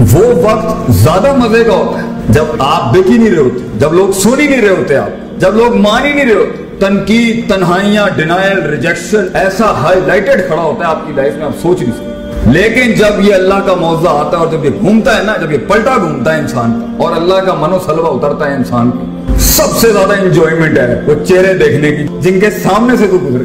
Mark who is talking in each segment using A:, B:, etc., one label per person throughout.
A: وہ وقت زیادہ مزے کا ہوتا ہے۔ جب آپ بک ہی نہیں رہے ہوتے، جب لوگ سن ہی نہیں رہے ہوتے آپ، جب لوگ مان ہی نہیں رہے ہوتے، تنقید، تنہائیاں ڈینائل ریجیکشن ایسا ہائی لائٹڈ کھڑا ہوتا ہے آپ کی لائف میں، آپ سوچ نہیں سکتے۔ لیکن جب یہ اللہ کا موضوع آتا ہے اور جب یہ گھومتا ہے نا، جب یہ پلٹا گھومتا ہے انسان، اور اللہ کا منو سلوا اترتا ہے انسان، سب سے زیادہ انجوائمنٹ ہے وہ چہرے دیکھنے کی، جن کے سامنے سے تو گزرے۔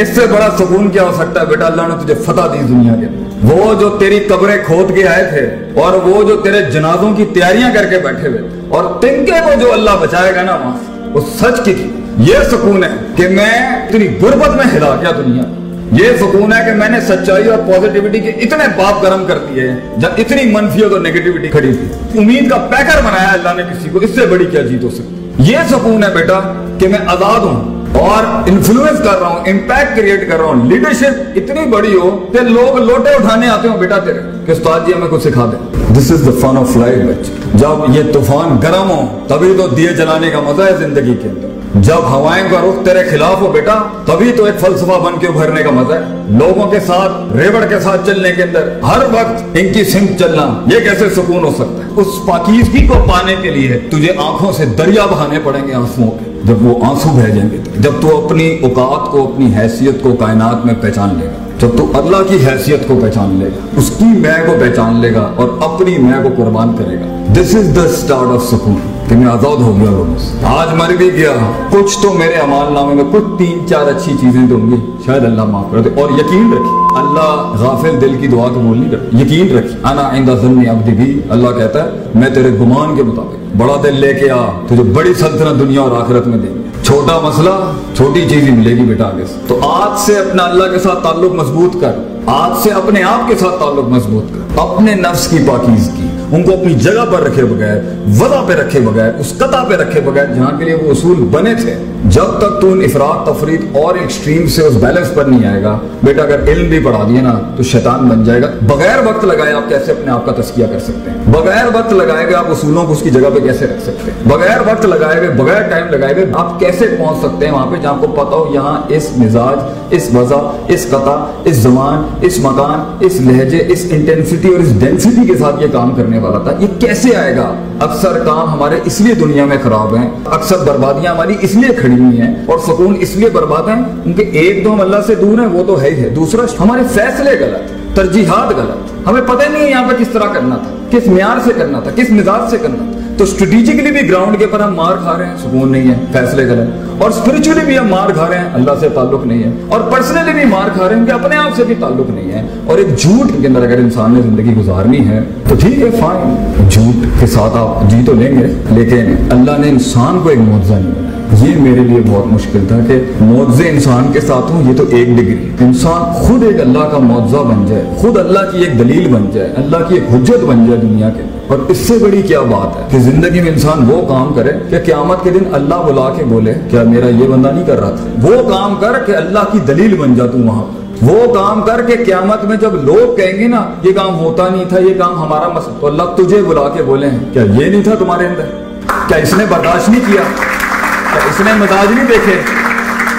A: اس سے بڑا سکون کیا ہو سکتا ہے؟ بیٹا، اللہ نے تجھے فتح دی دنیا کے وہ جو تیری قبریں کھود کے آئے تھے اور وہ جو تیرے جنازوں کی تیاریاں کر کے بیٹھے ہوئے اور تنکے کو جو اللہ بچائے گا نا وہاں وہ سچ کی تھی۔ یہ سکون ہے کہ میں اتنی غربت میں ہلا گیا دنیا۔ یہ سکون ہے کہ میں نے سچائی اور پوزیٹیوٹی کے اتنے باپ گرم کر دیے جب اتنی منفیت اور نیگیٹیوٹی کھڑی تھی۔ امید کا پیکر بنایا اللہ نے کسی کو، اس سے بڑی کیا جیت ہو سکتی۔ یہ سکون ہے بیٹا کہ میں آزاد ہوں۔ اور انفلوئنس کر رہا ہوں امپیکٹ کریٹ کر رہا ہوں. لیڈرشپ اتنی بڑی ہو کہ لوگ لوٹے اٹھانے آتے ہوں بیٹا تیرے کہ استاد جی ہمیں کچھ سکھا دیں. دس از دا فن آف لائف بچے. جب یہ طوفان گرم ہو، تبھی تو دیے جلانے کا مزہ ہے زندگی کے اندر. جب ہوائیں کا رخ تیرے خلاف ہو بیٹا، تبھی تو ایک فلسفہ بن کے ابھرنے کا مزہ ہے. لوگوں کے ساتھ، ریوڑ کے ساتھ چلنے کے اندر، ہر وقت ان کی سمت چلنا، یہ کیسے سکون ہو سکتا ہے؟ اس پاکیزگی کو پانے کے لیے تجھے آنکھوں سے دریا بہانے پڑیں گے آنسوؤں کے. جب وہ آنسو بھیجیں گے جب تو اپنی اوقات کو، اپنی حیثیت کو کائنات میں پہچان لے گا۔ جب تو اللہ کی حیثیت کو پہچان لے گا، اس کی میں کو پہچان لے گا اور اپنی میں کو قربان کرے گا۔ دس از دا اسٹارٹ آف سکون۔ کہ میں آزاد ہو گیا لوگوں آج مر بھی گیا۔ کچھ تو میرے امال نامے میں، کچھ تین چار اچھی چیزیں دوں گی۔ شاید اللہ معاف کر دے۔ اور یقین رکھی اللہ غافل دل کی دعا کو بول نہیں کرتا۔ یقین رکھی انا آئندہ ذنی عبدی بھی اللہ کہتا ہے، میں تیرے گمان کے مطابق بڑا دل لے کے آ، تجھے بڑی سلطنت دنیا اور آخرت میں دیں چھوٹا مسئلہ چھوٹی چیز ہی ملے گی بیٹا آگے سے۔ تو آج سے اپنا اللہ کے ساتھ تعلق مضبوط کر۔ آج سے اپنے آپ کے ساتھ تعلق مضبوط کر۔ اپنے نفس کی پاکیز کی ان کو اپنی جگہ پر رکھے بغیر، وضع پہ رکھے بغیر، اس قطع پہ رکھے بغیر جہاں کے لیے وہ اصول بنے تھے۔ جب تک تو ان افراد، تفرید اور ایکسٹریم سے اس بیلنس پر نہیں آئے گا۔ بیٹا، اگر علم بھی پڑھا دیے نا، تو شیطان بن جائے گا۔ بغیر وقت لگائے آپ کیسے اپنے آپ کا تسکیہ کر سکتے ہیں؟ بغیر وقت لگائے گئے آپ اصولوں کو اس کی جگہ پہ کیسے رکھ سکتے ہیں؟ بغیر وقت لگائے گئے بغیر ٹائم لگائے گئے آپ کیسے پہنچ سکتے ہیں وہاں پہ جہاں کو پتا ہو؟ یہاں اس مزاج، اس وضع اس قطع، اس زمان، اس مکان، اس لہجے، اس انٹینسٹی اور اس ڈینسٹی کے ساتھ یہ کام کرنے والا تھا۔ یہ کیسے آئے گا؟ اکثر کام ہمارے اس لیے دنیا میں خراب ہیں، اکثر بربادیاں ہماری اس لیے کھڑی ہوئی ہیں اور سکون اس لیے برباد ہیں۔ کیونکہ ایک دو ہم اللہ سے دور ہیں، وہ تو ہے ہی ہے۔ دوسرا، ہمارے فیصلے غلط، ترجیحات غلط۔ ہمیں پتہ نہیں ہے یہاں پہ کس طرح کرنا تھا، کس معیار سے کرنا تھا، کس مزاج سے کرنا تھا۔ تو اسٹریٹجکلی بھی گراؤنڈ کے پر ہم مار کھا رہے ہیں، سکون نہیں ہے، فیصلے غلط۔ اور اسپرچولی بھی ہم مار کھا رہے ہیں، اللہ سے تعلق نہیں ہے۔ اور پرسنلی بھی مار کھا رہے ہیں کہ اپنے آپ سے بھی تعلق نہیں ہے۔ اور ایک جھوٹ کے اندر اگر انسان نے زندگی گزارنی ہے، تو ٹھیک ہے فائن جھوٹ کے ساتھ آپ جی تو لیں گے، لیکن اللہ نے انسان کو ایک معاوضہ نہیں یہ میرے لیے بہت مشکل تھا کہ معاوضے انسان کے ساتھ ہوں، یہ تو ایک ڈگری۔ انسان خود ایک اللہ کا معاوضہ بن جائے، خود اللہ کی ایک دلیل بن جائے، اللہ کی ایک حجت بن جائے دنیا کے۔ اور اس سے بڑی کیا بات ہے کہ زندگی میں انسان وہ کام کرے کہ قیامت کے دن اللہ بلا کے بولے، کیا میرا یہ بندہ نہیں کر رہا تھا؟ وہ کام کر کہ اللہ کی دلیل بن جا تو وہاں وہ کام کر کے قیامت میں جب لوگ کہیں گے نا، یہ کام ہوتا نہیں تھا، یہ کام ہمارا مسئلہ۔ تو اللہ تجھے بلا کے بولے ہیں۔ کیا یہ نہیں تھا تمہارے اندر؟ کیا اس نے برداشت نہیں کیا؟ کیا اس نے مزاج نہیں دیکھے؟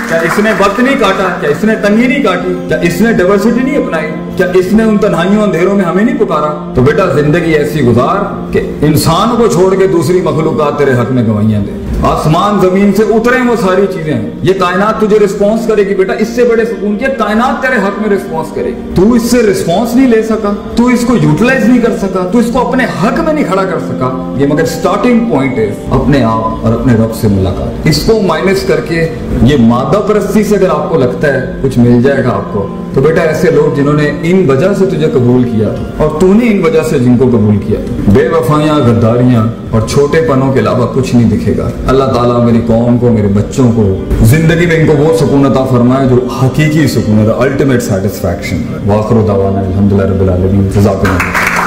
A: کیا اس نے وقت نہیں کاٹا؟ کیا اس نے تنگی نہیں کاٹی؟ کیا اس نے ڈائورسٹی نہیں اپنائی؟ کیا اس نے ان تنہائیوں اندھیروں میں ہمیں نہیں پکارا؟ تو بیٹا زندگی ایسی گزار کہ انسان کو چھوڑ کے دوسری مخلوقات تیرے حق میں گوائیاں دے۔ آسمان زمین سے اترے وہ ساری چیزیں۔ یہ کائنات تجھے رسپانس کرے گی بیٹا، اس سے بڑے سکون کی کائنات تیرے حق میں رسپانس کرے۔ گی تو اس سے رسپانس نہیں لے سکا، تو اس کو یوٹیلائز نہیں کر سکا، تو اس کو اپنے حق میں نہیں کھڑا کر سکا۔ یہ مگر سٹارٹنگ پوائنٹ ہے، اپنے آپ اور اپنے رب سے ملاقات۔ اس کو مائنس کر کے یہ مادہ پرستی سے اگر آپ کو لگتا ہے کچھ مل جائے گا آپ کو، تو بیٹا ایسے لوگ جنہوں نے ان وجہ سے تجھے قبول کیا تھا اور تو نے ان وجہ سے جن کو قبول کیا تھا۔ بے وفائیاں، غداریاں اور چھوٹے پنوں کے علاوہ کچھ نہیں دکھے گا۔ اللہ تعالیٰ میری قوم کو، میرے بچوں کو زندگی میں ان کو وہ سکون عطا فرمائے جو حقیقی سکون ہے الٹیمیٹ سیٹسفیکشن واخر دعوانا الحمدللہ رب العالمین. جزاک اللہ